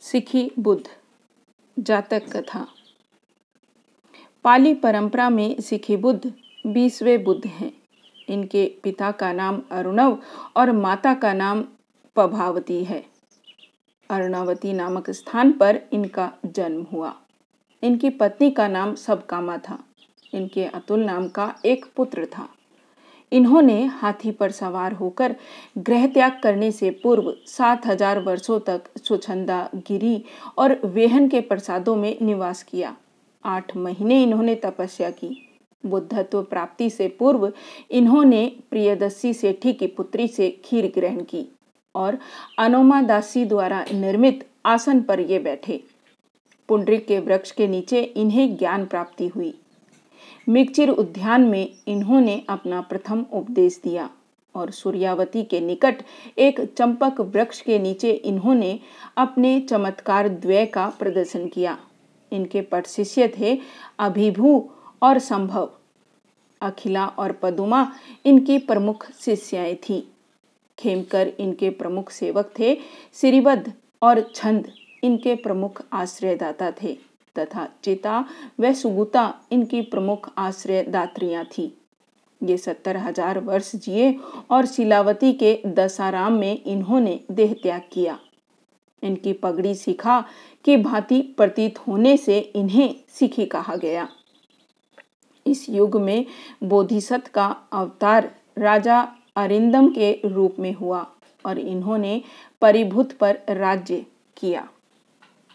सिखी बुद्ध, जातक कथा। पाली परंपरा में सिखी बुद्ध बीसवें बुद्ध हैं। इनके पिता का नाम अरुणव और माता का नाम पभावती है। अरुणावती नामक स्थान पर इनका जन्म हुआ। इनकी पत्नी का नाम सबकामा था। इनके अतुल नाम का एक पुत्र था। इन्होंने हाथी पर सवार होकर ग्रह त्याग करने से पूर्व सात हज़ार वर्षों तक सुछंदा गिरी और वेहन के प्रसादों में निवास किया। आठ महीने इन्होंने तपस्या की। बुद्धत्व प्राप्ति से पूर्व इन्होंने प्रियदस्सी सेठी की पुत्री से खीर ग्रहण की और अनोमा दासी द्वारा निर्मित आसन पर ये बैठे। पुंडरिक के वृक्ष के नीचे इन्हें ज्ञान प्राप्ति हुई। मिगचिर उद्यान में इन्होंने अपना प्रथम उपदेश दिया और सूर्यावती के निकट एक चंपक वृक्ष के नीचे इन्होंने अपने चमत्कार द्वय का प्रदर्शन किया। इनके पट शिष्य थे अभिभू और संभव। अखिला और पदुमा इनकी प्रमुख शिष्याएँ थीं। खेमकर इनके प्रमुख सेवक थे सिरिबद्ध और छंद इनके प्रमुख आश्रयदाता थे। तथा चिता व सुगुता इनकी प्रमुख आश्रयदात्रियाँ थी। ये सत्तर हज़ार वर्ष जिए और शिलावती के दशाराम में इन्होंने देह त्याग किया। इनकी पगड़ी सिखा की भांति प्रतीत होने से इन्हें सिखी कहा गया। इस युग में बोधिसत्व का अवतार राजा अरिंदम के रूप में हुआ और इन्होंने परिभूत पर राज्य किया।